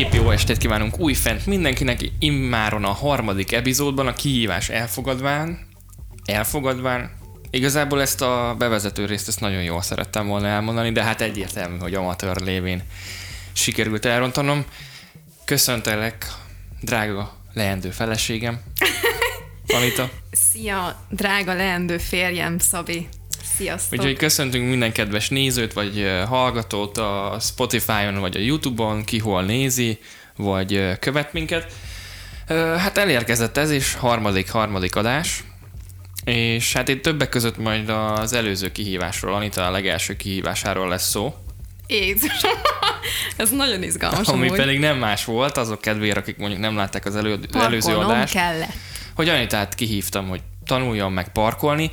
Szép jó estét kívánunk újfent mindenkinek, immáron a harmadik epizódban, a kihívás elfogadván, elfogadván, Igazából ezt a bevezető részt ezt nagyon jól szerettem volna elmondani, de hát egyértelmű, hogy amatőr lévén sikerült elrontanom. Köszöntelek, drága leendő feleségem, Anita. Szia, drága leendő férjem, Szabi. Sziasztok! Úgyhogy köszöntünk minden kedves nézőt, vagy hallgatót a Spotify-on, vagy a YouTube-on, ki hol nézi, vagy követ minket. Hát elérkezett ez is, harmadik, harmadik adás. És hát itt többek között majd az előző kihívásról, Anita a legelső kihívásáról lesz szó, Jézusom! Ez nagyon izgalmas ami amúgy. pedig nem más volt, azok kedvére, akik mondjuk nem látták az elő, előző adást, kellett. hogy Anitát kihívtam, hogy tanuljon meg parkolni,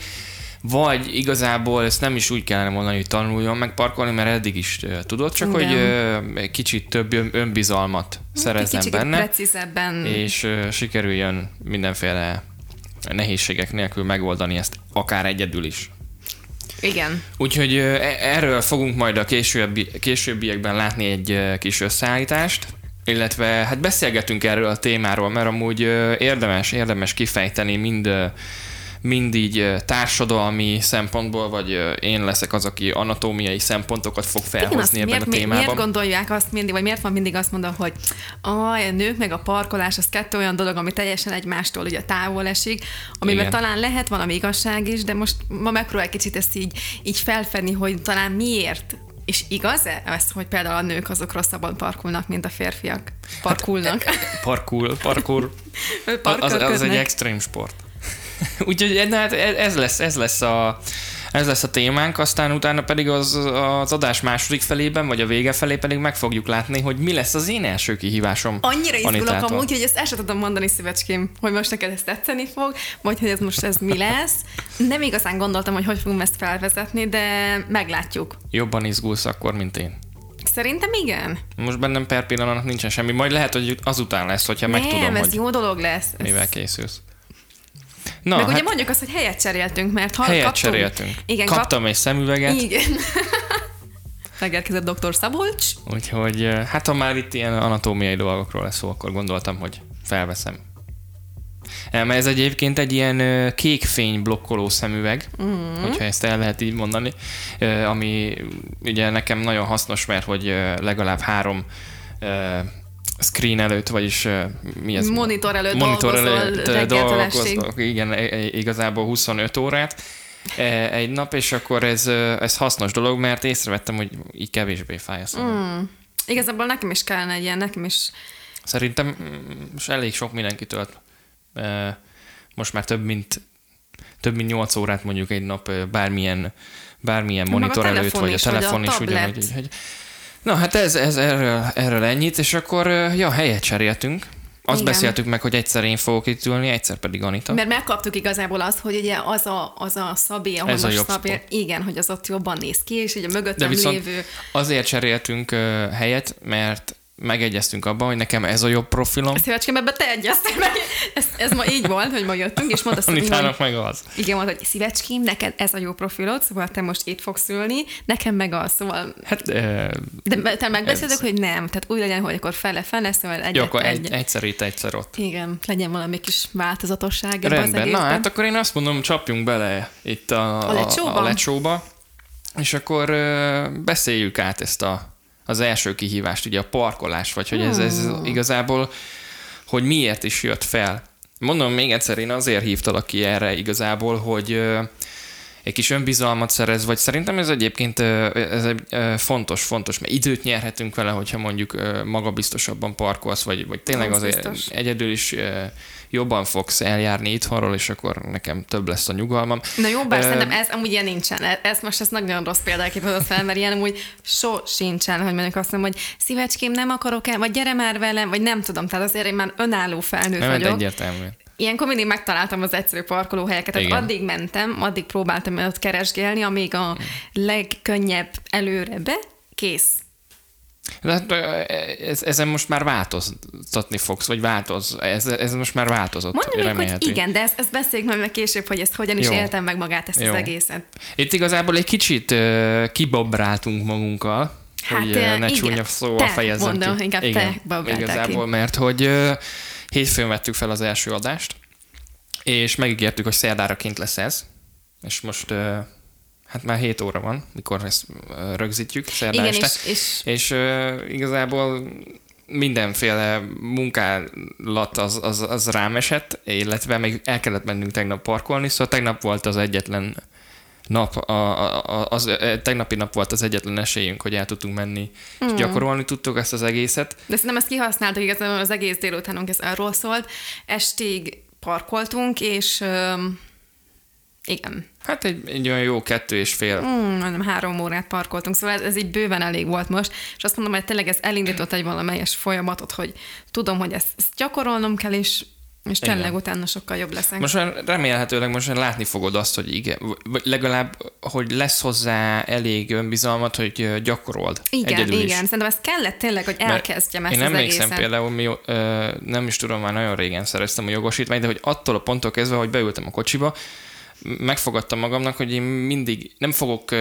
vagy igazából ezt nem is úgy kellene mondani, hogy tanuljon meg parkolni, mert eddig is ö, tudod, csak Igen. hogy ö, kicsit több ön- önbizalmat szerezzen Kicsit benne, precízebben. és ö, sikerüljön mindenféle nehézségek nélkül megoldani ezt akár egyedül is. Igen. Úgyhogy e- erről fogunk majd a későbbi, későbbiekben látni egy kis összeállítást, illetve hát beszélgetünk erről a témáról, mert amúgy érdemes, érdemes kifejteni mind, mind így társadalmi szempontból, vagy én leszek az, aki anatómiai szempontokat fog Igen, felhozni ebben miért, a témában. miért gondolják azt mindig, vagy miért van mindig azt mondva, hogy a nők meg a parkolás, az kettő olyan dolog, ami teljesen egymástól ugye távol esik, amiben Igen. talán lehet valami igazság is, de most ma megpróbálj kicsit ezt így, így felfedni, hogy talán miért és igaz-e ez, hogy például a nők azok rosszabban parkolnak, mint a férfiak? Parkulnak. Parkour, parkour. Az, az egy extrém sport. Úgyhogy na, hát ez lesz, ez lesz a ez lesz a témánk, aztán utána pedig az, az adás második felében, vagy a vége felé pedig meg fogjuk látni, hogy mi lesz az én első kihívásom. Annyira izgulok amúgy, hogy ezt el sem tudom mondani, szívecském, hogy most neked ez tetszeni fog, vagy hogy ez most ez mi lesz. Nem igazán gondoltam, hogy hogy fogunk ezt felvezetni, de meglátjuk. Jobban izgulsz akkor, mint én. Szerintem igen. Most bennem per pillanat nincsen semmi, majd lehet, hogy azután lesz, hogyha Nem, megtudom, ez hogy jó dolog lesz. Ez... mivel készülsz. Na, Meg hát ugye mondjuk azt, hogy helyet cseréltünk, mert ha helyet kaptunk... cseréltünk. Igen, Kaptam egy szemüveget, Kap... Igen. Megérkezett dr. Szabolcs. úgyhogy eh, hát ha már itt ilyen anatómiai dolgokról lesz szó, akkor gondoltam, hogy felveszem. Eh, Mert ez egyébként egy ilyen ö, kékfény blokkoló szemüveg, mm-hmm. hogyha ezt el lehet így mondani, ami ugye nekem nagyon hasznos, mert hogy legalább három screen előtt, vagyis mi ez? Monitor előtt Monitor dolgozol előtt dolgozok, igen, e- e- igazából 25 órát e, egy nap, és akkor ez, ez hasznos dolog, mert észrevettem, hogy így kevésbé fáj a szemem. Mm. Igazából nekem is kellene egy ilyen, nekem is Szerintem mm, most elég sok mindenkitől e, most már több mint több mint 8 órát mondjuk egy nap bármilyen bármilyen Maga monitor előtt, telefon vagy a is, vagy a telefon tablet. ugyanúgy. Hogy... Na hát ez, ez erről, erről ennyit, és akkor ja, helyet cseréltünk. Azt Igen. beszéltük meg, hogy egyszer én fogok itt ülni, egyszer pedig Anita. Mert megkaptuk igazából azt, hogy ugye az a, az a Szabi, ahol Ez a most jobb Szabi, spot. igen, hogy az ott jobban néz ki, és ugye a De mögöttem viszont lévő azért cseréltünk ö, helyet, mert megegyeztünk abban, hogy nekem ez a jobb profilom, Szívecském, ebbe te egyeztél meg. Ez, ez ma így volt, hogy ma jöttünk, és mondta Anitának meg az. igen, mondta, hogy szívecském, neked ez a jó profilod, szóval te most itt fogsz ülni, nekem meg az, szóval Hát, ö, de te megbeszéltük, hogy nem, tehát úgy legyen, hogy akkor fele-fele, szóval egyet, jó, akkor egy, egy, egyszer itt, egyszer ott. Igen, legyen valami kis változatosság ebben az Rendben, na hát akkor én azt mondom, csapjunk bele itt a, A lecsóba? a, a lecsóba, és akkor beszéljük át ezt a, az első kihívást, ugye a parkolás, vagy hogy ez, ez Hmm. igazából, hogy miért is jött fel. Mondom még egyszer, én azért hívtalak ki erre igazából, hogy egy kis önbizalmat szerez, vagy szerintem ez egyébként ez egy fontos, fontos, mert időt nyerhetünk vele, hogyha mondjuk magabiztosabban parkolsz, vagy, vagy tényleg Az azért biztos. egyedül is jobban fogsz eljárni itthonról, és akkor nekem több lesz a nyugalmam. Na jó, bár Ö, szerintem ez amúgy ilyen nincsen. E- Ez most ez nagyon rossz példaként hozott fel, mert ilyen amúgy so sincsen, hogy mondjuk azt mondom, hogy szívecském, nem akarok el, vagy gyere már velem, vagy nem tudom. Tehát azért én már önálló felnőtt Nem vagyok. egyértelmű. Ilyenkor mindig megtaláltam az egyszerű parkolóhelyeket, tehát Igen. addig mentem, addig próbáltam ott keresgélni, amíg a legkönnyebb előre be, kész. Hát, ez, ezen most már változtatni fogsz, vagy változ, ez, ez most már változott, Mondjuk, még, hogy remélhető. igen, de ezt, ezt beszéljük majd meg később, hogy ezt hogyan is Jó. éltem meg magát ezt Jó. az egészet. Itt igazából egy kicsit uh, kibabráltunk magunkkal, Hát, hogy eh, ne csúnya szóval Te, fejezzem mondom, ki. inkább te Igen, babáltál igazából, ki. mert hogy ö, hétfőn vettük fel az első adást, és megígértük, hogy szerdára kint lesz ez, és most ö, hát már 7 óra van, mikor ezt rögzítjük, szerdán Igen, este. és, és És ö, igazából mindenféle munkálat az, az, az rám esett, illetve még el kellett mennünk tegnap parkolni, szóval tegnap volt az egyetlen nap, a, a, az, a tegnapi nap volt az egyetlen esélyünk, hogy el tudtunk menni, és gyakorolni tudtuk ezt az egészet. De szerintem ezt kihasználtuk, igazából az egész délutánunk ez arról szólt. Estig parkoltunk, és öm, igen, Hát egy, egy olyan jó kettő és fél. mm, nem három órát parkoltunk, szóval ez, ez így bőven elég volt most, és azt mondom, hogy tényleg ez elindított egy valamelyes folyamatot, hogy tudom, hogy ezt, ezt gyakorolnom kell, és, és tényleg Igen. utána sokkal jobb leszek. Most már remélhetőleg most már látni fogod azt, hogy igen, vagy legalább, hogy lesz hozzá elég önbizalmat, hogy gyakorold. igen, egyedül is. igen, szerintem ez kellett tényleg, hogy Mert elkezdjem ezt Én az emlékszem például, mi, ö, nem is tudom, már nagyon régen szereztem a jogosítványt, de hogy attól a ponttól kezdve, hogy beültem a kocsiba, megfogadtam magamnak, hogy én mindig nem fogok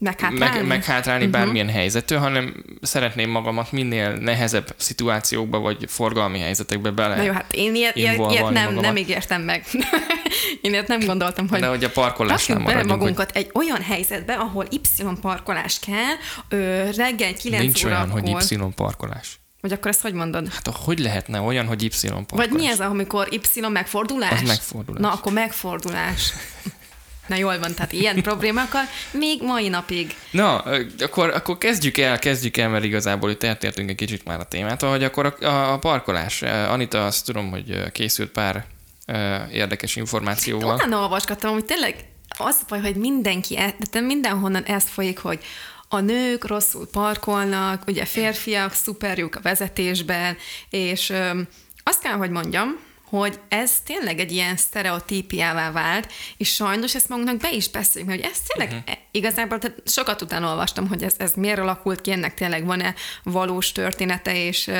Meghátrálni? meg, meghátrálni uh-huh. bármilyen helyzettől, hanem szeretném magamat minél nehezebb szituációkba vagy forgalmi helyzetekbe bele. Na jó, hát én ilyet, ilyet, nem, magamat. nem ígértem meg. én ilyet nem gondoltam, hogy De hogy a parkolásnál rakjuk bele maradjunk, hogy magunkat egy olyan helyzetbe, ahol Y parkolás kell, ö, reggel 9 nincs olyan, órakor. hogy Y parkolás. Vagy akkor ezt hogy mondod? Hát hogy lehetne olyan, hogy Y parkolás? Vagy mi ez, amikor Y megfordulás? Az megfordulás. Na, akkor megfordulás. Na jól van, tehát ilyen problémákkal még mai napig. Na, akkor, akkor kezdjük el, kezdjük el, mert igazából itt eltértünk egy kicsit már a témától, hogy akkor a, a, a parkolás. Anita, azt tudom, hogy készült pár érdekes információval. Utána olvasgattam, hogy tényleg az a baj, hogy mindenki, e- de mindenhonnan ez folyik, hogy a nők rosszul parkolnak, ugye férfiak szuperjuk a vezetésben, és öm, azt kell, hogy mondjam, hogy ez tényleg egy ilyen sztereotípiává vált, és sajnos ezt magunknak be is beszéljük, hogy ez tényleg uh-huh. igazából tehát sokat utána olvastam, hogy ez, ez miért alakult ki, ennek tényleg van-e valós története, és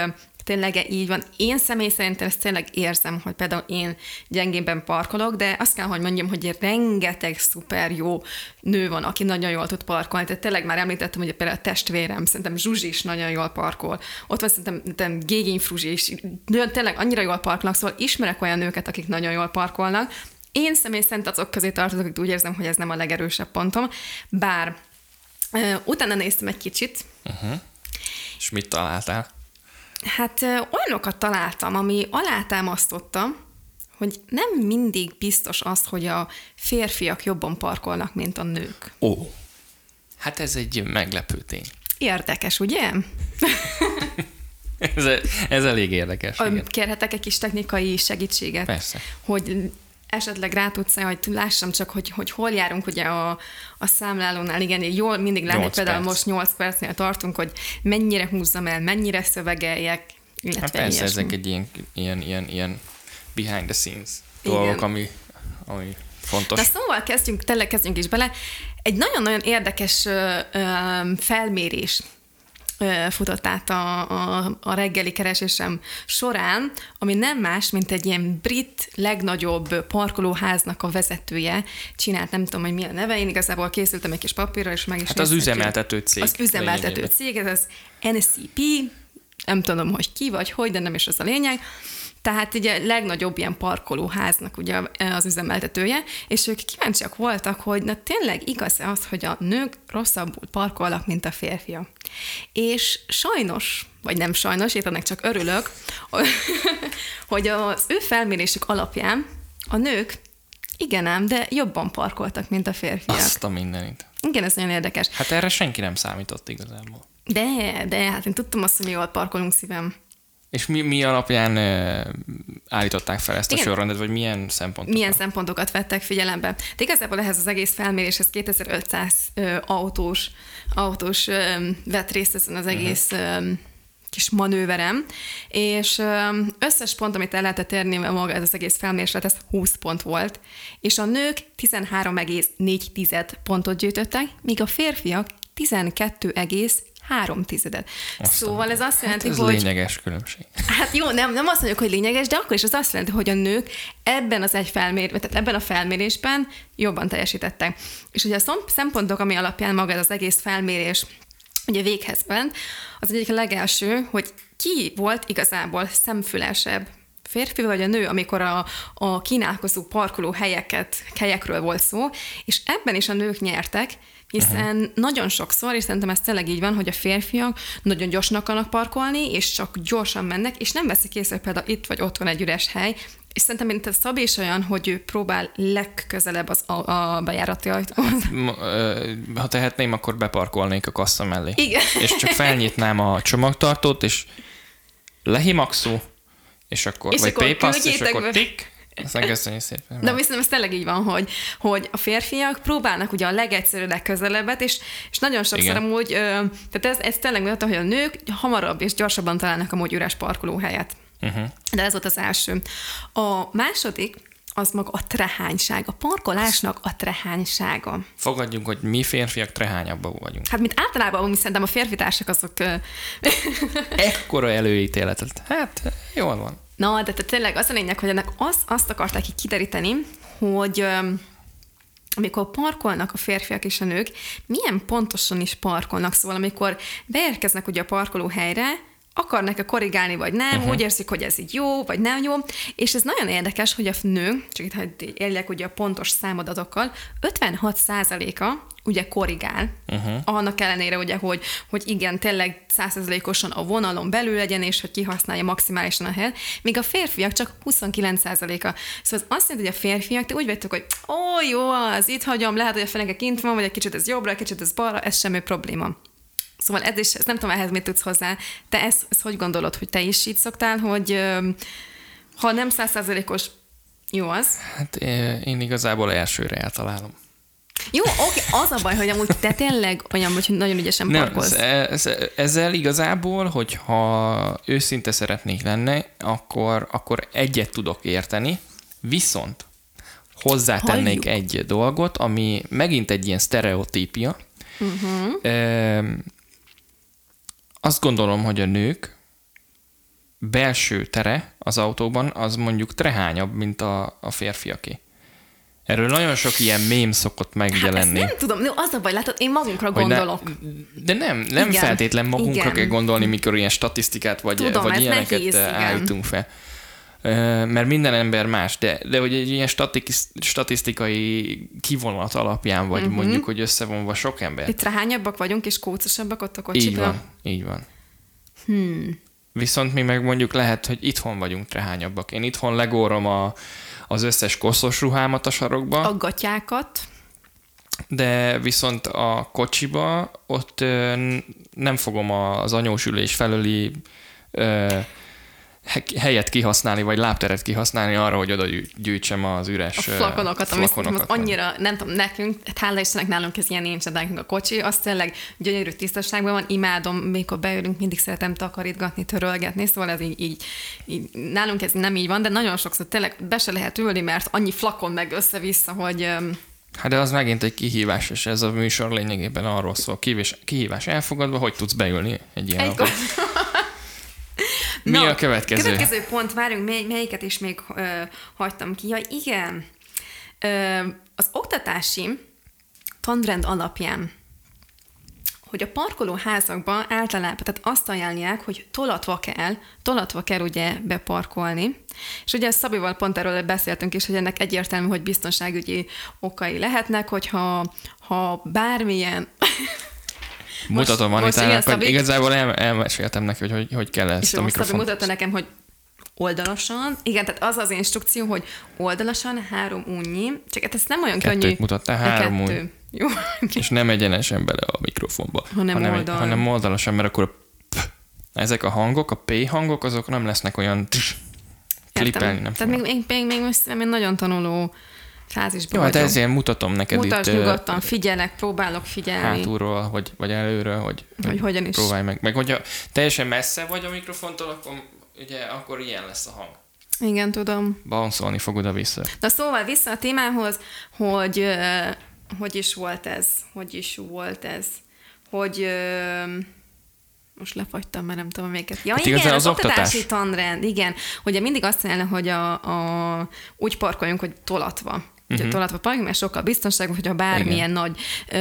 tényleg így van. Én személy szerint ezt tényleg érzem, hogy például én gyengébben parkolok, de azt kell, hogy mondjam, hogy rengeteg szuper jó nő van, aki nagyon jól tud parkolni. Tehát tényleg már említettem, hogy például a testvérem, szerintem Zsuzsi is nagyon jól parkol. Ott van szerintem, szerintem Gégény Fruzsi is, tényleg annyira jól parkolnak, szóval ismerek olyan nőket, akik nagyon jól parkolnak. Én személy szerint azok közé tartozok, akik úgy érzem, hogy ez nem a legerősebb pontom, bár utána néztem egy kicsit, És mit találtál? Hát olyanokat találtam, ami alátámasztotta, hogy nem mindig biztos az, hogy a férfiak jobban parkolnak, mint a nők. Ó. Hát ez egy meglepő tény. Érdekes, ugye? Ez, ez elég érdekes. Igen. Kérhetek egy kis technikai segítséget? Persze. Hogy esetleg rá tudsz hogy lássam csak, hogy, hogy hol járunk ugye a, a számlálónál. Igen, jól mindig látni, például perc. most 8 percnél tartunk, hogy mennyire húzzam el, mennyire szövegeljek, illetve Hát persze, ilyesmi. ezek egy ilyen, ilyen, ilyen, ilyen behind the scenes Igen. dolgok, ami, ami fontos. Na szóval kezdjünk, tényleg kezdjünk is bele. Egy nagyon-nagyon érdekes ö, ö, felmérés futott át a, a, a reggeli keresésem során, ami nem más, mint egy ilyen brit legnagyobb parkolóháznak a vezetője. Csinált, nem tudom, hogy mi a neve, én igazából készültem egy kis papírra, és meg is Hát az üzemeltető cég Az üzemeltető cég, ez az NCP, nem tudom, hogy ki vagy hogy, de nem is az a lényeg. Tehát ugye legnagyobb ilyen parkolóháznak ugye az üzemeltetője, és ők kíváncsiak voltak, hogy na tényleg igaz-e az, hogy a nők rosszabbul parkolnak, mint a férfiak. És sajnos, vagy nem sajnos, én ennek csak örülök, hogy az ő felmérésük alapján a nők igen ám, de jobban parkoltak, mint a férfiak. Azt a mindenit. Igen, ez nagyon érdekes. Hát erre senki nem számított igazából. De, de, hát én tudtam azt, hogy jól parkolunk szívem. És mi, mi alapján uh, állították fel ezt a Igen. sorrendet, vagy milyen szempontok? Milyen szempontokat vettek figyelembe? De igazából ehhez az egész felméréshez 2500 ö, autós, autós ö, vett részt ezen az egész ö, kis manőverem, és ö, összes pont, amit el lehetett érni maga ez az egész felmérés, ez 20 pont volt, és a nők 13,4 pontot gyűjtöttek, míg a férfiak 12,3 tizedet. Szóval ez azt jelenti, Ez hogy... lényeges különbség. Hát jó, nem, nem azt mondjuk, hogy lényeges, de akkor is az azt jelenti, hogy a nők ebben az egy felmér, tehát ebben a felmérésben jobban teljesítettek. És ugye a szempontok, ami alapján maga az egész felmérés ugye véghez ment, az egyik legelső, hogy ki volt igazából szemfülesebb, férfi vagy a nő, amikor a, a kínálkozó parkoló helyeket, helyekről volt szó, és ebben is a nők nyertek, hiszen uh-huh. nagyon sokszor, és szerintem ez tényleg így van, hogy a férfiak nagyon gyorsnak akarnak parkolni, és csak gyorsan mennek, és nem veszik észre, hogy például itt vagy ott van egy üres hely, és szerintem mint a Szabi is olyan, hogy ő próbál legközelebb az a, a bejárati ajtóhoz. Ha tehetném, akkor beparkolnék a kassa mellé. Igen. És csak felnyitnám a csomagtartót, és lehimaxó, és akkor, És vagy akkor PayPass, és akkor tik, aztán köszönjük szépen. De viszont ez tényleg így van, hogy, hogy a férfiak próbálnak ugye a legegyszerűbb legközelebbet, és, és nagyon sokszor Igen. amúgy, tehát ez, ez tényleg mutatta, hogy a nők hamarabb és gyorsabban találnak amúgy üres parkolóhelyet. Uh-huh. De ez volt az első. A második, az maga a trehányság, a parkolásnak a trehánysága. Fogadjunk, hogy mi férfiak trehányabbak vagyunk. Hát, mint általában, amúgy szerintem a férfi társak azok... Ekkora előítéletet. Hát, jól van. Na, de te tényleg az a lényeg, hogy ennek azt, azt akarták így kideríteni, hogy amikor parkolnak a férfiak és a nők, milyen pontosan is parkolnak. Szóval amikor beérkeznek ugye a parkolóhelyre, akarnak-e korrigálni, vagy nem, uh-huh. úgy érzik, hogy ez így jó, vagy nem jó, és ez nagyon érdekes, hogy a nő, csak itt éljek ugye a pontos számadatokkal, 56%-a ugye korrigál, uh-huh. annak ellenére ugye, hogy, hogy igen, tényleg 100%-osan a vonalon belül legyen, és hogy kihasználja maximálisan a helyet, míg a férfiak csak 29%-a. Szóval az azt jelenti, hogy a férfiak, te úgy vettek, hogy ó, jó, az itt hagyom, lehet, hogy a feneke kint van, vagy egy kicsit ez jobbra, egy kicsit ez balra, ez semmi probléma. Szóval ez is, ez nem tudom, ehhez mit tudsz hozzá. Te ezt, ezt hogy gondolod, hogy te is így szoktál, hogy ha nem százszázalékos, jó az. Hát én igazából elsőre eltalálom. Jó, oké, az a baj, hogy amúgy te tényleg olyan vagy, hogy nagyon ügyesen Nem, parkolsz. ez, ez, ezzel igazából, hogyha őszinte szeretnék lenni, akkor, akkor egyet tudok érteni, viszont hozzátennék Halljuk. egy dolgot, ami megint egy ilyen sztereotípia. Uh-huh. E, azt gondolom, hogy a nők belső tere az autóban az mondjuk trehányabb, mint a, a férfiaké. Erről nagyon sok ilyen mém szokott Hát megjelenni. nem tudom, no, az a baj, látod, én magunkra Hogy gondolok. Ne, de nem, nem Igen, feltétlen magunkra igen. kell gondolni, mikor ilyen statisztikát vagy, Tudom, vagy ilyeneket nehéz, eh, igen. állítunk fel. Ö, Mert minden ember más, de, de hogy egy ilyen statik- statisztikai kivonat alapján, vagy uh-huh. mondjuk, hogy összevonva sok ember. Itt rehányabbak vagyunk, és kócosabbak ott a Így kocsiban. van, így van. Hmm. Viszont mi meg mondjuk lehet, hogy itthon vagyunk trehányabbak. Én itthon legórom a, az összes koszos ruhámat a sarokba, A gatyákat. de viszont a kocsiba ott nem fogom az anyós ülés he- helyet kihasználni, vagy lábteret kihasználni arra, hogy oda gyű- gyűjtsem az üres A flakonokat, ami szerintem az vagy- annyira, nem tudom, nekünk, hát hála Istennek nálunk ez ilyen nincs, de nekünk a kocsi, az tényleg gyönyörű tisztaságban van, imádom, mikor beülünk, mindig szeretem takarítgatni, törölgetni, szóval ez így, így, így, nálunk ez nem így van, de nagyon sokszor tényleg be se lehet ülni, mert annyi flakon meg össze-vissza, hogy Hát de az megint egy kihívás, és ez a műsor lényegében arról szól, kihívás, kihívás elfogadva, hogy tudsz beülni egy ilyen egy Mi a következő? Következő pont, várjunk, mely, melyiket is még ö, hagytam ki. Ja, igen. Ö, az oktatási tanrend alapján hogy a parkolóházakban általában, tehát azt ajánlják, hogy tolatva kell, tolatva kell ugye beparkolni. És ugye Szabival pont erről beszéltünk is, hogy ennek egyértelmű, hogy biztonságügyi okai lehetnek, hogyha ha bármilyen Mutatom Anitának, hogy igazából el, elmeséltem neki, hogy, hogy hogy kell ezt És a mikrofont. mutatta nekem, hogy oldalasan, igen, tehát az az instrukció, hogy oldalasan három únnyi, csak hát ez nem olyan Kettőt könnyű. mutattál, De három kettő. Jó. És nem egyenesen bele a mikrofonba. Hanem hanem, oldal. hanem oldalasan, mert akkor a ezek a hangok, a P hangok, azok nem lesznek olyan klipelni, nem Tehát még, még, még, még most még nagyon tanuló fázisban Jó, hát ezért mutatom neked Mutasd itt nyugodtan, figyelek, próbálok figyelni. hátulról, vagy, vagy előről, hogy, Hogy hogyan is. próbálj meg. Meg hogyha teljesen messze vagy a mikrofontól, akkor, ugye, akkor ilyen lesz a hang. Igen, tudom. Bounce-olni fog oda-vissza. Na szóval vissza a témához, hogy hogy is volt ez? Hogy is volt ez? Hogy most lefagytam, mert nem tudom melyiket. Ja, Hát igen, az, az oktatási oktatás. tanrend, igen. Ugye mindig azt mondja, hogy a, a, úgy parkoljunk, hogy tolatva. Uh-huh. ugye tolatva parkolni, mert sokkal biztonságosabb, hogyha bármilyen Igen. nagy, ö,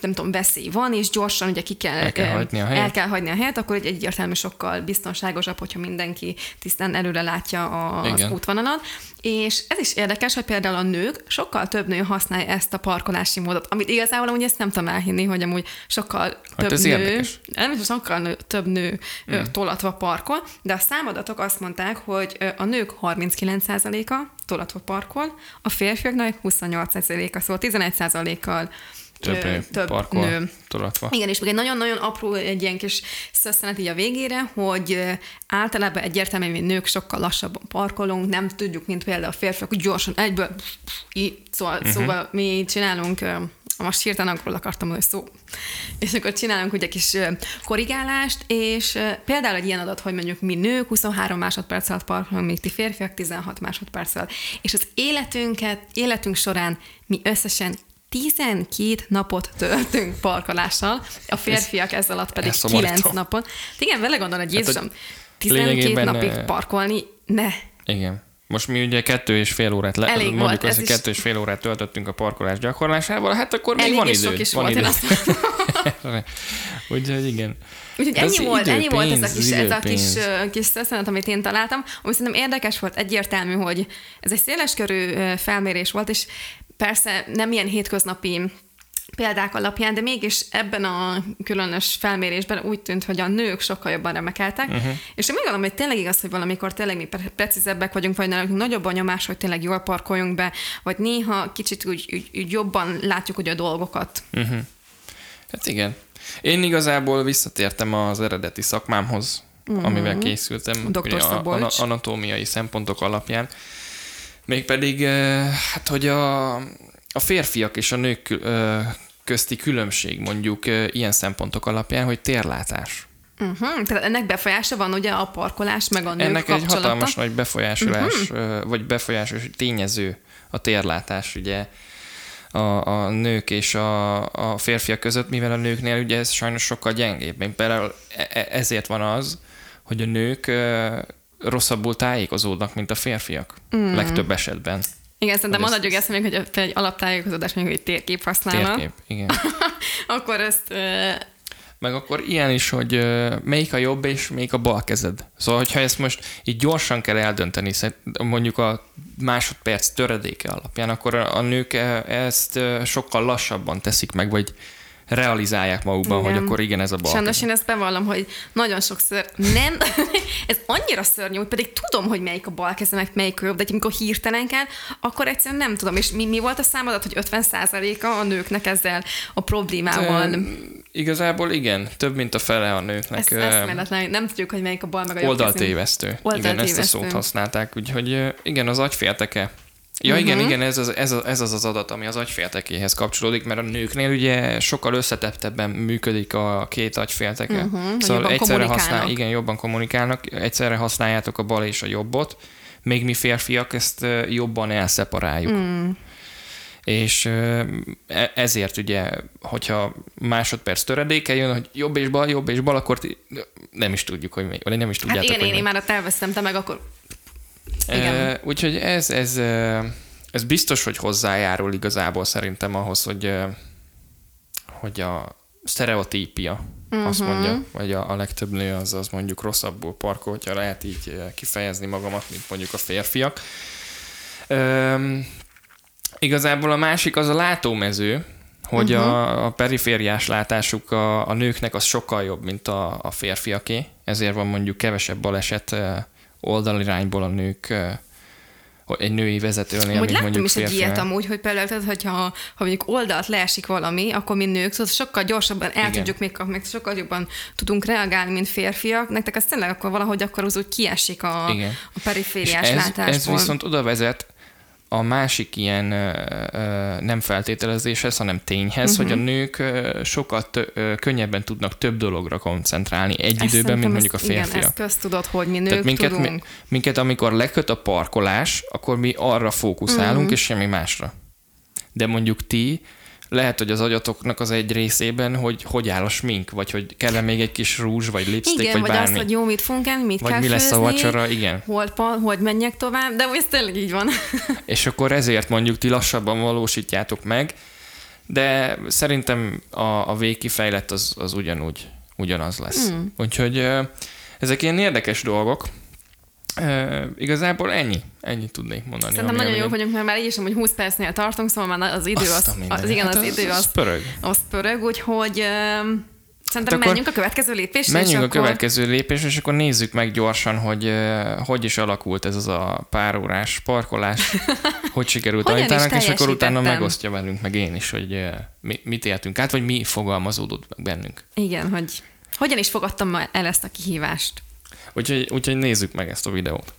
nem tudom, veszély van, és gyorsan ugye ki kell, el kell, ö, hagyni, a helyet. el kell hagyni a helyet, akkor egy egyértelmű sokkal biztonságosabb, hogyha mindenki tisztán előre látja a, az útvonalat. És ez is érdekes, hogy például a nők, sokkal több nő használja ezt a parkolási módot, amit igazából amúgy ezt nem tudom elhinni, hogy amúgy sokkal hát több ez nő, érdekes. nem is sokkal nő, több nő mm. tolatva parkol, de a számadatok azt mondták, hogy a nők 39%-a tolatva parkol, a férfiaknak 28%-a, szóval 11%-kal több, több parkol, nő. Tolatva. Igen, és még egy nagyon-nagyon apró, egy ilyen kis szösszenet így a végére, hogy általában egyértelműen mi nők sokkal lassabban parkolunk, nem tudjuk, mint például a férfiak, hogy gyorsan egyből, így, szóval, uh-huh. szóval mi csinálunk most hirtelen angolul akartam mondani szó. És akkor csinálunk ugye kis korrigálást, és például egy ilyen adat, hogy mondjuk mi nők 23 másodperc alatt parkolunk, míg ti férfiak 16 másodperc alatt. És az életünket, életünk során mi összesen 12 napot töltünk parkolással, a férfiak ez alatt pedig 9 napot. Igen, vele gondol, hogy Jézusom, hát, 12 napig parkolni, ne. Igen. Most mi ugye kettő és fél órát, le, Elég mondjuk azt, hogy kettő és fél órát töltöttünk a parkolás gyakorlásával, hát akkor még Elég van idő. is van volt, idő. Úgyhogy igen. Úgyhogy ennyi ez volt, ennyi volt ez a kis, ez a kis, kis szösszenet, amit én találtam, ami szerintem érdekes volt, egyértelmű, hogy ez egy széleskörű felmérés volt, és persze nem ilyen hétköznapi példák alapján, de mégis ebben a különös felmérésben úgy tűnt, hogy a nők sokkal jobban remekeltek, uh-huh. és én még hogy tényleg igaz, hogy valamikor tényleg mi precízebbek vagyunk, vagy nálunk nagyobb a nyomás, hogy tényleg jól parkoljunk be, vagy néha kicsit úgy, úgy, úgy jobban látjuk ugye a dolgokat. Uh-huh. Hát igen. Én igazából visszatértem az eredeti szakmámhoz, uh-huh. amivel készültem, a, a, anatómiai szempontok alapján. Mégpedig, hát hogy a, a férfiak és a nők közti különbség mondjuk ilyen szempontok alapján, hogy térlátás. Uh-huh. Tehát ennek befolyása van ugye a parkolás meg a nők Ennek kapcsolata? egy hatalmas nagy befolyásolás, uh-huh. vagy befolyásos tényező a térlátás, ugye a, a nők és a, a férfiak között, mivel a nőknél ugye ez sajnos sokkal gyengébb. Például e, e, ezért van az, hogy a nők rosszabbul tájékozódnak, mint a férfiak. Mm. Legtöbb esetben. Igen, szerintem az adjuk még, hogy egy alaptájékozódás mondjuk, hogy térkép használna. Térkép, igen. akkor ezt... Meg akkor ilyen is, hogy melyik a jobb és melyik a bal kezed. Szóval, hogyha ezt most így gyorsan kell eldönteni, mondjuk a másodperc töredéke alapján, akkor a nők e, ezt sokkal lassabban teszik meg, vagy realizálják magukban, igen. hogy akkor igen, ez a bal. Sajnos én ezt bevallom, hogy nagyon sokszor nem, ez annyira szörnyű, hogy pedig tudom, hogy melyik a bal kezem, melyik a jobb, de amikor hirtelen kell, akkor egyszerűen nem tudom. És mi, mi volt a számadat, hogy 50%-a a nőknek ezzel a problémával? De, igazából igen, több mint a fele a nőknek. Ez eszméletlen, nem tudjuk, hogy melyik a bal meg a jobb Oldaltévesztő. Igen, ezt a szót használták, úgyhogy igen, az agyfélteke Ja, uh-huh. igen, mhm. igen, ez az, ez, az, ez az az adat, ami az agyféltekéhez kapcsolódik, mert a nőknél ugye sokkal összetettebben működik a két agyfélteke. Uh-huh. Szóval egyszerre használ, igen, jobban kommunikálnak, egyszerre használjátok a bal és a jobbot, még mi férfiak ezt jobban elszeparáljuk. Mm. És e, ezért ugye, hogyha másodperc töredéke jön, hogy jobb és bal, jobb és bal, akkor nem is tudjuk, hogy mi, vagy nem is tudjátok, hát hogy én, én már elvesztem, te meg akkor igen. úgyhogy ez, ez, ez biztos, hogy hozzájárul igazából szerintem ahhoz, hogy, hogy a sztereotípia uh-huh. azt mhm. mondja, vagy a, a legtöbb nő az, az mondjuk rosszabbul parkol, hogyha lehet így kifejezni magamat, mint mondjuk a férfiak. Üm, igazából a másik az a látómező, hogy uh-huh. a, a perifériás látásuk a, a nőknek az sokkal jobb, mint a, a férfiaké, ezért van mondjuk kevesebb baleset oldalirányból a nők egy női vezetőnél, Amúgy mint mondjuk is egy ilyet amúgy, hogy például, tehát, hogyha ha mondjuk oldalt leesik valami, akkor mi nők, szóval sokkal gyorsabban el Igen. tudjuk még kapni, sokkal jobban tudunk reagálni, mint férfiak. Nektek ez tényleg akkor valahogy akkor az úgy kiesik a, Igen. a perifériás ez, látásból. Ez viszont oda vezet, a másik ilyen nem feltételezéshez, hanem tényhez, uh-huh. hogy a mhm. nők sokat könnyebben tudnak több dologra koncentrálni egy ezt időben, mint mondjuk a férfiak. Igen, ezt köztudod, hogy mi nők Tehát minket, tudunk. Mi, minket, amikor leköt a parkolás, akkor mi arra fókuszálunk, uh-huh. és semmi másra. De mondjuk ti lehet, hogy az agyatoknak az egy részében, hogy hogy áll a smink, vagy hogy kell még egy kis rúzs, vagy lipstick, Igen, vagy, vagy bármi. azt, hogy jó, mit fogunk enni, mit Vagy kell mi lesz a főzni, vacsora, igen. Hol, pa- hogy menjek tovább, de ez tényleg így van. És akkor ezért mondjuk ti lassabban valósítjátok meg, de szerintem a, a végkifejlett az, az ugyanúgy, ugyanaz lesz. Mm. Úgyhogy ezek ilyen érdekes dolgok. Igazából ennyi. Ennyit tudnék mondani. Szerintem ami- nagyon ami- jók vagyunk, mert már így is hogy 20 percnél tartunk, szóval már az idő az, az igen, Hát az, az- idő az az, pörög. az pörög, úgyhogy szerintem Hát akkor menjünk a következő lépésre. Menjünk és a akkor... következő lépésre, és akkor nézzük meg gyorsan, hogy hogy is alakult ez az a pár órás parkolás, hogy sikerült Anitának, és akkor utána megosztja velünk, meg én is, hogy mi, mit éltünk át, vagy mi fogalmazódott meg bennünk. Igen, hogy hogyan is fogadtam el ezt a kihívást. Úgyhogy, úgyhogy nézzük meg ezt a videót.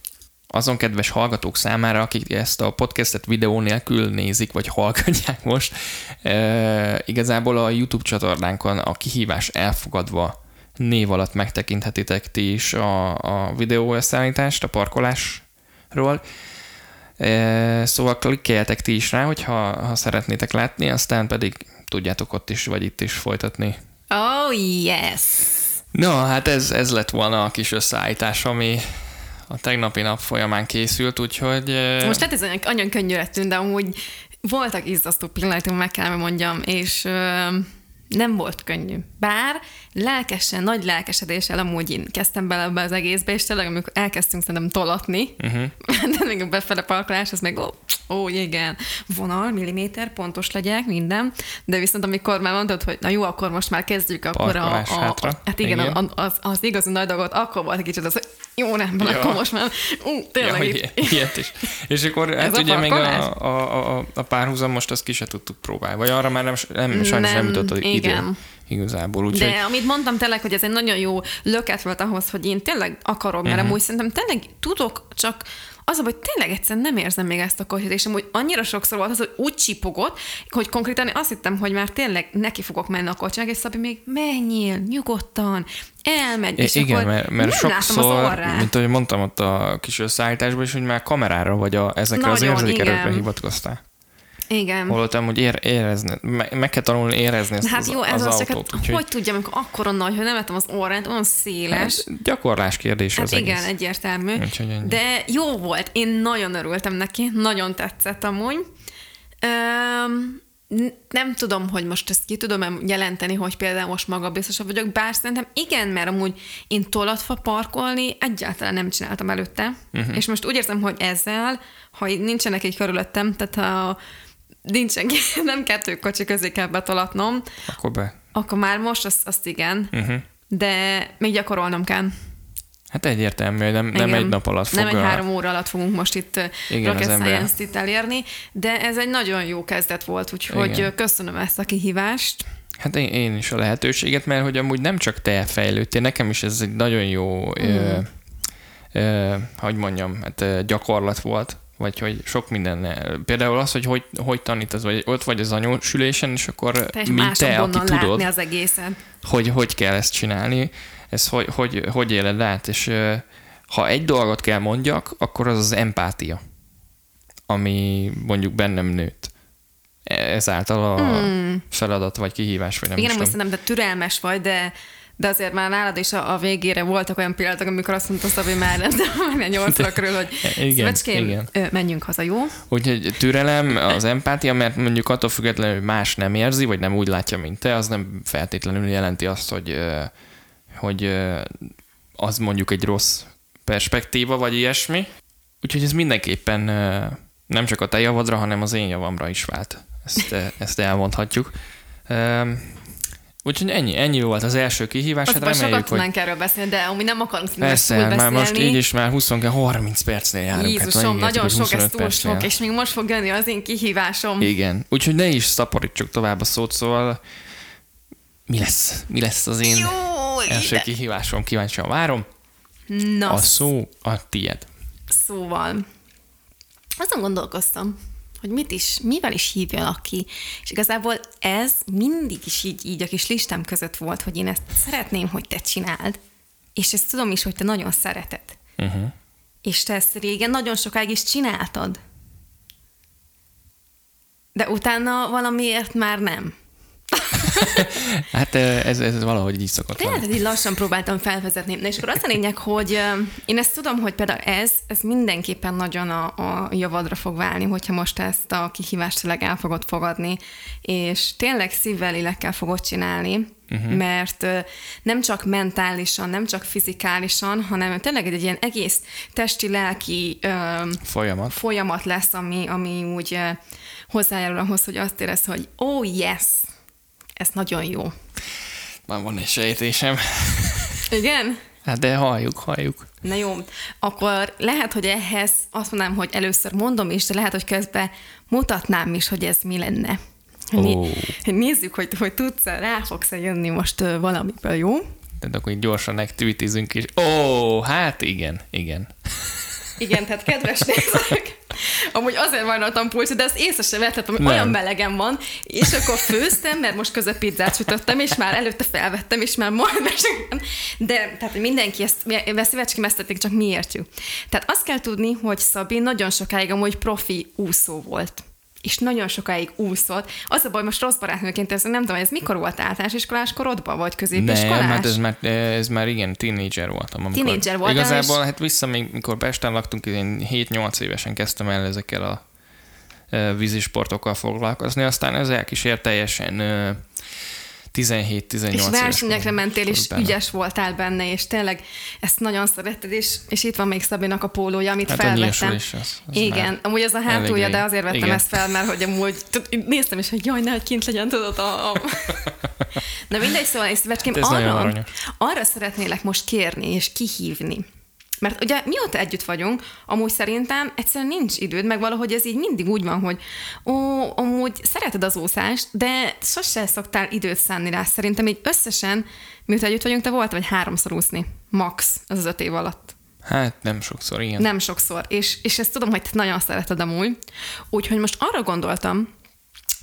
Azon kedves hallgatók számára, akik ezt a podcastet videó nélkül nézik, vagy hallgatják most, e, igazából a YouTube csatornánkon a kihívás elfogadva név alatt megtekinthetitek ti is a, a videó összeállítást a parkolásról. E, szóval klikkeljetek ti is rá, hogyha ha szeretnétek látni, aztán pedig tudjátok ott is, vagy itt is folytatni Oh, yes! Na, hát ez, ez lett volna a kis összeállítás, ami a tegnapi nap folyamán készült, úgyhogy... Most lehet ez olyan könnyű lett de amúgy voltak izzasztó pillanatok, meg kell mondjam, és nem volt könnyű. Bár lelkesen, nagy lelkesedéssel amúgy én kezdtem bele ebbe az egészbe, és tényleg amikor elkezdtünk szerintem tolatni, uh-huh. de még a befele parkolás, az meg ó, ó, igen, vonal, milliméter, pontos legyek, minden, de viszont amikor már mondtad, hogy na jó, akkor most már kezdjük, akkor a, a, hátra. a, hát igen, Igen. A, az, az igazi nagy dolgot, akkor volt egy kicsit az, hogy jó, nem, Ja. akkor most már, ú, Ja, tényleg hogy itt, ilyet is. És akkor hát a ugye még a, a, a, a párhuzam most azt ki se tudtuk próbálni. Vagy arra már nem, nem sajnos nem, Nem, jutott az idő. igen. Igazából. Úgyhogy De amit mondtam tényleg, hogy ez egy nagyon jó löket volt ahhoz, hogy én tényleg akarok, mert Mhm. amúgy szerintem tényleg tudok, csak az a baj, hogy tényleg egyszerűen nem érzem még ezt a kocsit, és amúgy annyira sokszor volt az, hogy úgy csipogott, hogy konkrétan azt hittem, hogy már tényleg neki fogok menni a kocsinak, és Szabi még menjél, nyugodtan, elmegy, és igen, akkor mert, mert nem látom az sokszor, mint ahogy mondtam ott a kis összeállításban is, hogy már kamerára vagy a, ezekre az Nagyon, érzékelőkre igen. hivatkoztál. Igen. Holott amúgy ér, érezni, meg, meg kell tanulni érezni ezt Hát az, jó, ez az az, autót. hát, úgyhogy- hogy tudjam, amikor akkora nagy, hogy nem vettem az orrát, olyan széles. Hát, gyakorlás kérdés Hát az igen, egész. egyértelmű. De jó volt, én nagyon örültem neki, nagyon tetszett amúgy. Öm, nem tudom, hogy most ezt ki tudom jelenteni, hogy például most magabiztosabb vagyok, bár szerintem igen, mert amúgy én tolatva parkolni egyáltalán nem csináltam előtte, uh-huh. és most úgy érzem, hogy ezzel, ha nincsenek egy körülöttem, tehát ha nincsen, nem kettő kocsi közé kell betolatnom, Akkor be. akkor már most azt, azt igen, Uh-huh. de még gyakorolnom kell. Hát egyértelmű, hogy nem, nem egy nap alatt fog Nem egy három óra alatt fogunk most itt Igen, Rocket Science-t elérni, de ez egy nagyon jó kezdet volt, úgyhogy Igen. Köszönöm ezt a kihívást. Hát én, én is a lehetőséget, mert hogy amúgy nem csak te fejlődtél, nekem is ez egy nagyon jó, mm. ö, ö, hogy mondjam, hát gyakorlat volt, vagy hogy sok minden. Például az, hogy hogy, hogy tanítasz, vagy ott vagy az anyósülésen, és akkor Te mások te, aki tudod, az egészet. hogy hogy kell ezt csinálni, ez hogy, hogy, hogy éled át, és ha egy dolgot kell mondjak, akkor az az empátia, ami mondjuk bennem nőtt. Ezáltal a hmm. feladat, vagy kihívás, vagy nem Igen, is nem de türelmes vagy, de de azért már nálad is a, a végére voltak olyan pillanatok, amikor azt mondta Szabi már, nem tudom, már nyolcra körül, hogy Igen, Szívecském, igen. menjünk haza, jó? Úgyhogy türelem, az empátia, mert mondjuk attól függetlenül, hogy más nem érzi, vagy nem úgy látja, mint te, az nem feltétlenül jelenti azt, hogy, hogy az mondjuk egy rossz perspektíva, vagy ilyesmi. Úgyhogy ez mindenképpen nem csak a te javadra, hanem az én javamra is vált. Ezt, ezt elmondhatjuk. Úgyhogy ennyi, ennyi volt az első kihívás. Azt Hát hát sokat reméljük, hogy tudnánk erről beszélni, de amúgy nem akarunk persze, túl már beszélni. most így is már 20 30 percnél járunk. Jézusom, megígértük, nagyon sok, ez 25 túl percnél. sok, és még most fog jönni az én kihívásom. Igen. Úgyhogy ne is szaporítsuk tovább a szót, szóval mi lesz? Mi lesz az én Jó, első ide. kihívásom? Kíváncsian várom. Na, A szó a tied. Szóval, azon gondolkoztam, hogy mit is, mivel is hívjalak ki. És igazából ez mindig is így, így a kis listám között volt, hogy én ezt szeretném, hogy te csináld. És ezt tudom is, hogy te nagyon szereted. Uh-huh. És te ezt régen nagyon sokáig is csináltad. de utána valamiért már nem. Hát ez, ez valahogy így szokott Tehát lenni. így lassan próbáltam felvezetni. Na és akkor az a lényeg, hogy én ezt tudom, hogy például ez, ez mindenképpen nagyon a, a javadra fog válni, hogyha most ezt a kihívást tényleg el fogod fogadni, és tényleg szívvel, lélekkel fogod csinálni, uh-huh. mert nem csak mentálisan, nem csak fizikálisan, hanem tényleg egy ilyen egész testi, lelki ö, Folyamat. folyamat lesz, ami, ami úgy hozzájárul ahhoz, hogy azt érez, hogy oh yes, ez nagyon jó. Már van egy sejtésem. Igen? Hát de halljuk, halljuk. Na jó, akkor lehet, hogy ehhez azt mondanám, hogy először mondom is, de lehet, hogy közben mutatnám is, hogy ez mi lenne. Ó. Nézzük, hogy, hogy tudsz rá fogsz jönni most valamiből, jó? Tehát akkor így gyorsan activitizünk is. Ó, hát igen, igen. Igen, tehát kedves nézők, amúgy azért vajnoltam pulcsit, de ezt észre sem vettem, hogy olyan melegem van, és akkor főztem, mert most közben pizzát sütöttem, és már előtte felvettem, és már majd mesegem. De tehát mindenki ezt, mi ezt szívecském ezt tették, csak mi értjük. Tehát azt kell tudni, hogy Szabi nagyon sokáig amúgy profi úszó volt és nagyon sokáig úszott. Az a baj, most rossz barátnőként, ez nem tudom, ez mikor volt általános iskolás korodban, vagy középiskolás? Nem, hát ez már, ez már igen, tínédzser voltam. Amikor Tínédzser voltál, Igazából, és- hát vissza még, mikor Pesten laktunk, én 7-8 évesen kezdtem el ezekkel a vízisportokkal foglalkozni, aztán ez elkísért teljesen 17-18 És versenyekre mentél, és benne. ügyes voltál benne, és tényleg ezt nagyon szeretted, és, és itt van még Szabinak a pólója, amit Hát felvettem. is az- az Igen, amúgy az a hátulja, de azért vettem Igen. ezt fel, mert hogy amúgy néztem is, hogy jaj, ne, hogy kint legyen, tudod, a... a... Na mindegy, szóval, és Szívecském, Hát ez arra, arra szeretnélek most kérni, és kihívni. Mert ugye mióta együtt vagyunk, amúgy szerintem egyszerűen nincs időd, meg valahogy ez így mindig úgy van, hogy ó, amúgy szereted az úszást, de sose szoktál időt szánni rá. Szerintem így összesen, mióta együtt vagyunk, te voltál vagy háromszor úszni. Max, az az öt év alatt. Hát nem sokszor, igen. Nem sokszor. És, és ezt tudom, hogy te nagyon szereted amúgy. Úgyhogy most arra gondoltam,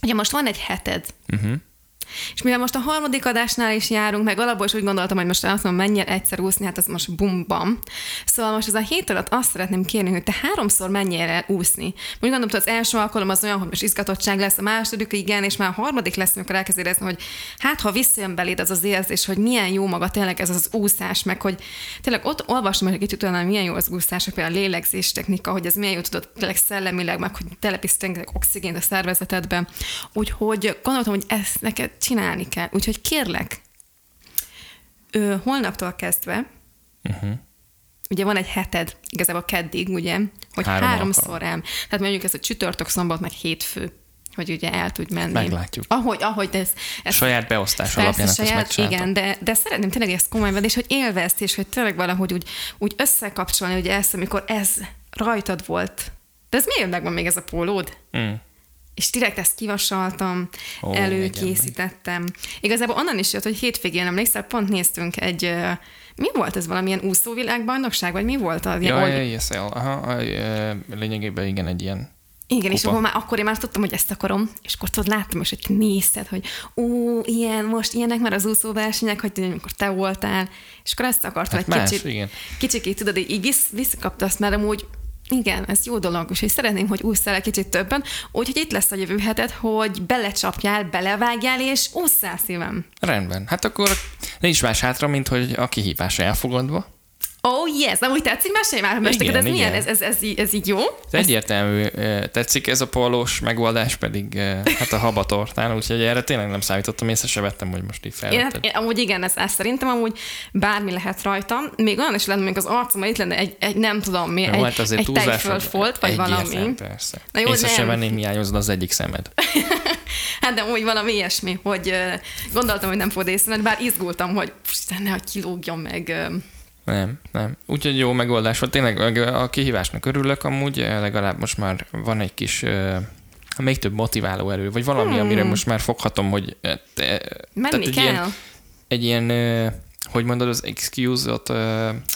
ugye most van egy heted, Uh-huh. És mivel most a harmadik adásnál is járunk, meg alapból is úgy gondoltam, hogy most azt mondom, menjél egyszer úszni, hát az most bum-bam. Szóval most ez a hét alatt azt szeretném kérni, hogy te háromszor el úszni. Úgy gondolom, hogy az első alkalom az olyan, hogy most izgatottság lesz, a második igen, és már a harmadik lesz, amikor elkezd érezni, hogy hát ha visszajön beléd az az érzés, hogy milyen jó maga tényleg ez az úszás, meg hogy tényleg ott olvastam egy kicsit hogy milyen jó az úszás, például a lélegzés technika, hogy ez milyen jó tudod tényleg szellemileg, meg hogy rengeteg oxigént a szervezetedbe. Úgyhogy gondoltam, hogy ezt neked csinálni kell. Úgyhogy kérlek, ö, holnaptól kezdve, Uh-huh. ugye van egy heted, igazából keddig, ugye, hogy Három háromszor el. Tehát mondjuk ez a csütörtök, szombat, meg hétfő, hogy ugye el tudj menni. Meglátjuk. Ahogy, ahogy ez, ez Saját beosztás alapján ezt saját, megcsináltam. igen, de, de szeretném tényleg ezt komolyan venni, és hogy élvezd, és hogy tényleg valahogy úgy, úgy összekapcsolni ugye ezt, amikor ez rajtad volt. De ez miért megvan még ez a pólód? Mm. És direkt ezt kivasaltam, oh, előkészítettem. Igazából onnan is jött, hogy hétvégén emlékszel, pont néztünk egy, mi volt ez, valamilyen úszóvilágbajnokság, vagy mi volt az? ilyen Ja, oly- ESL, aha, lényegében igen, egy ilyen Igen, és kupa. akkor, már, akkor én már tudtam, hogy ezt akarom, és akkor tudod, láttam is, hogy te nézted, hogy ó, ilyen, most ilyenek már az úszóversenyek, hogy amikor te voltál, és akkor ezt akartam Hát egy más, kicsit, igen. kicsikét, tudod, így, így vissz, visszakapta azt, mert amúgy igen, ez jó dolog, és szeretném, hogy ússzál egy kicsit többen, úgyhogy itt lesz a jövő heted, hogy belecsapjál, belevágjál, és ússzál szívem. Rendben. Hát akkor nincs más hátra, mint hogy a kihívás elfogadva. Oh yes, nem úgy tetszik, mesélj már, most neked ez milyen, igen. ez, ez, ez, így, ez így jó? Ez egyértelmű, tetszik ez a pólós megoldás, pedig hát a habatortán, úgyhogy erre tényleg nem számítottam, észre se vettem, hogy most így Én, hát, felvetted. én, amúgy igen, ez, ez szerintem amúgy bármi lehet rajtam. Még olyan is lenne, még az arcom, itt lenne egy, egy nem tudom mi, Jó, egy, hát egy tejfölfolt, vagy valami. Persze. Na jó, észre se nem. venném, hiányozna az egyik szemed. Hát de úgy valami ilyesmi, hogy gondoltam, hogy nem fogod észrevenni, bár izgultam, hogy Isten, nehogy kilógjon meg. Nem, nem. Úgyhogy jó megoldás volt. Tényleg a kihívásnak örülök amúgy, legalább most már van egy kis ö, még több motiváló erő, vagy valami, hmm. amire most már foghatom, hogy ö, te, Menni egy kell. Ilyen, egy ilyen, hogy mondod, az excuse-ot,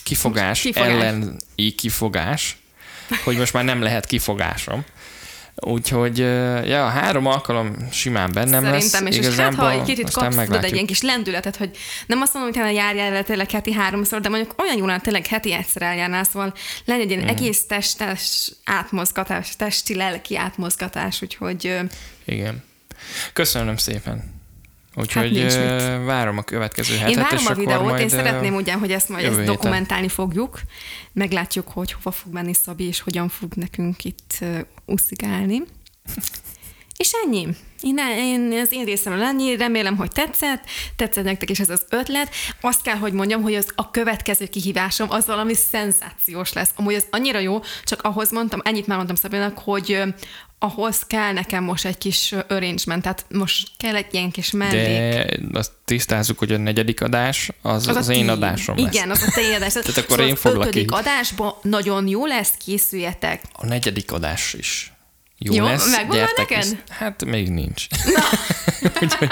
kifogás, Kifogás. elleni kifogás, hogy most már nem lehet kifogásom. Úgyhogy, ja, három alkalom simán bennem Szerintem lesz. is, és hát ha egy kicsit kapsz tudod, egy ilyen kis lendületet, hogy nem azt mondom, hogy utána járjál el tényleg heti háromszor, de mondjuk olyan jól tényleg heti egyszer eljárnál, szóval legyen egy Mm. ilyen egész testes átmozgatás, testi-lelki átmozgatás, úgyhogy Igen. Köszönöm szépen. Úgyhogy hát várom a következő hetet, Én várom és a videót, én szeretném ugye, hogy ezt majd ezt héten. dokumentálni fogjuk. Meglátjuk, hogy hova fog menni Szabi, és hogyan fog nekünk itt uszigálni. És ennyi. Én, én, az én részemről ennyi, remélem, hogy tetszett, tetszett nektek is ez az ötlet. Azt kell, hogy mondjam, hogy az a következő kihívásom az valami szenzációs lesz. Amúgy az annyira jó, csak ahhoz mondtam, ennyit már mondtam Szabinak, hogy ahhoz kell nekem most egy kis arrangement, tehát most kell egy ilyen kis mellék. De azt tisztázzuk, hogy a negyedik adás az az, az én adásom lesz. Igen, az a te adás. Tehát akkor szóval én az foglak ötödik így. adásban nagyon jó lesz, készüljetek. A negyedik adás is jó, Jó, lesz. megvan már neked? vissza. Hát még nincs. Úgyhogy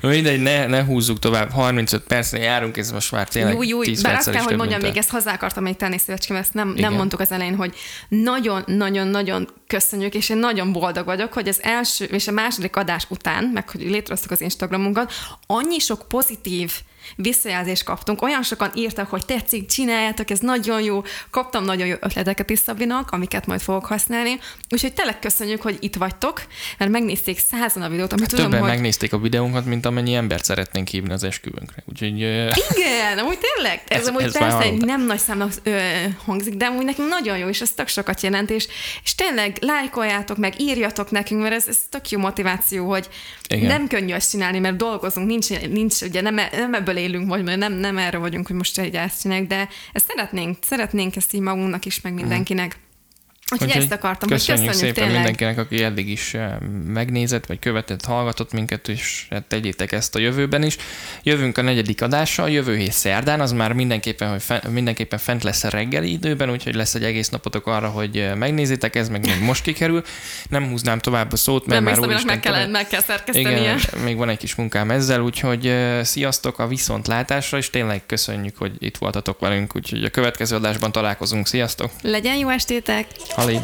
mindegy, ne, ne húzzuk tovább. 35 percnél járunk, ez most már tényleg Jó, jó, 10 bár azt kell, hogy mondjam, még ezt hozzá akartam még tenni, szívecském, ezt nem, Igen. nem mondtuk az elején, hogy nagyon-nagyon-nagyon köszönjük, és én nagyon boldog vagyok, hogy az első és a második adás után, meg hogy létrehoztuk az Instagramunkat, annyi sok pozitív visszajelzést kaptunk, olyan sokan írtak, hogy tetszik, csináljátok, ez nagyon jó, kaptam nagyon jó ötleteket is Szabinak, amiket majd fogok használni, úgyhogy tényleg köszönjük, hogy itt vagytok, mert megnézték százan a videót, amit tudom, Többen hogy... megnézték a videónkat, mint amennyi embert szeretnénk hívni az esküvőnkre. Úgyhogy Igen, amúgy tényleg. Ez, Ez- amúgy ez persze egy nem nagy számnak ö, hangzik, de amúgy nekünk nagyon jó, és ez tök sokat jelent, és, és tényleg lájkoljátok meg, írjatok nekünk, mert ez, ez tök jó motiváció, hogy. Igen. nem könnyű ezt csinálni, mert dolgozunk, nincs, nincs ugye nem, nem ebből élünk, vagy nem, nem erre vagyunk, hogy most egy ezt csináljuk, de ezt szeretnénk, szeretnénk ezt így magunknak is, meg mindenkinek. Úgyhogy, Úgyhogy ezt akartam, hogy köszönjük köszönjük szépen tényleg. mindenkinek, aki eddig is eh, megnézett, vagy követett, hallgatott minket, és hát tegyétek ezt a jövőben is. Jövünk a negyedik adással, jövő hét szerdán, az már mindenképpen, hogy fe, mindenképpen fent lesz a reggeli időben, úgyhogy lesz egy egész napotok arra, hogy eh, megnézitek, ez meg még most kikerül. Nem húznám tovább a szót, mert Nem, már úgyis meg kell, meg kell szerkesztenie. igen, még van egy kis munkám ezzel, úgyhogy eh, sziasztok a viszontlátásra, és tényleg köszönjük, hogy itt voltatok velünk, úgyhogy a következő adásban találkozunk. Sziasztok! Legyen jó estétek! Ali.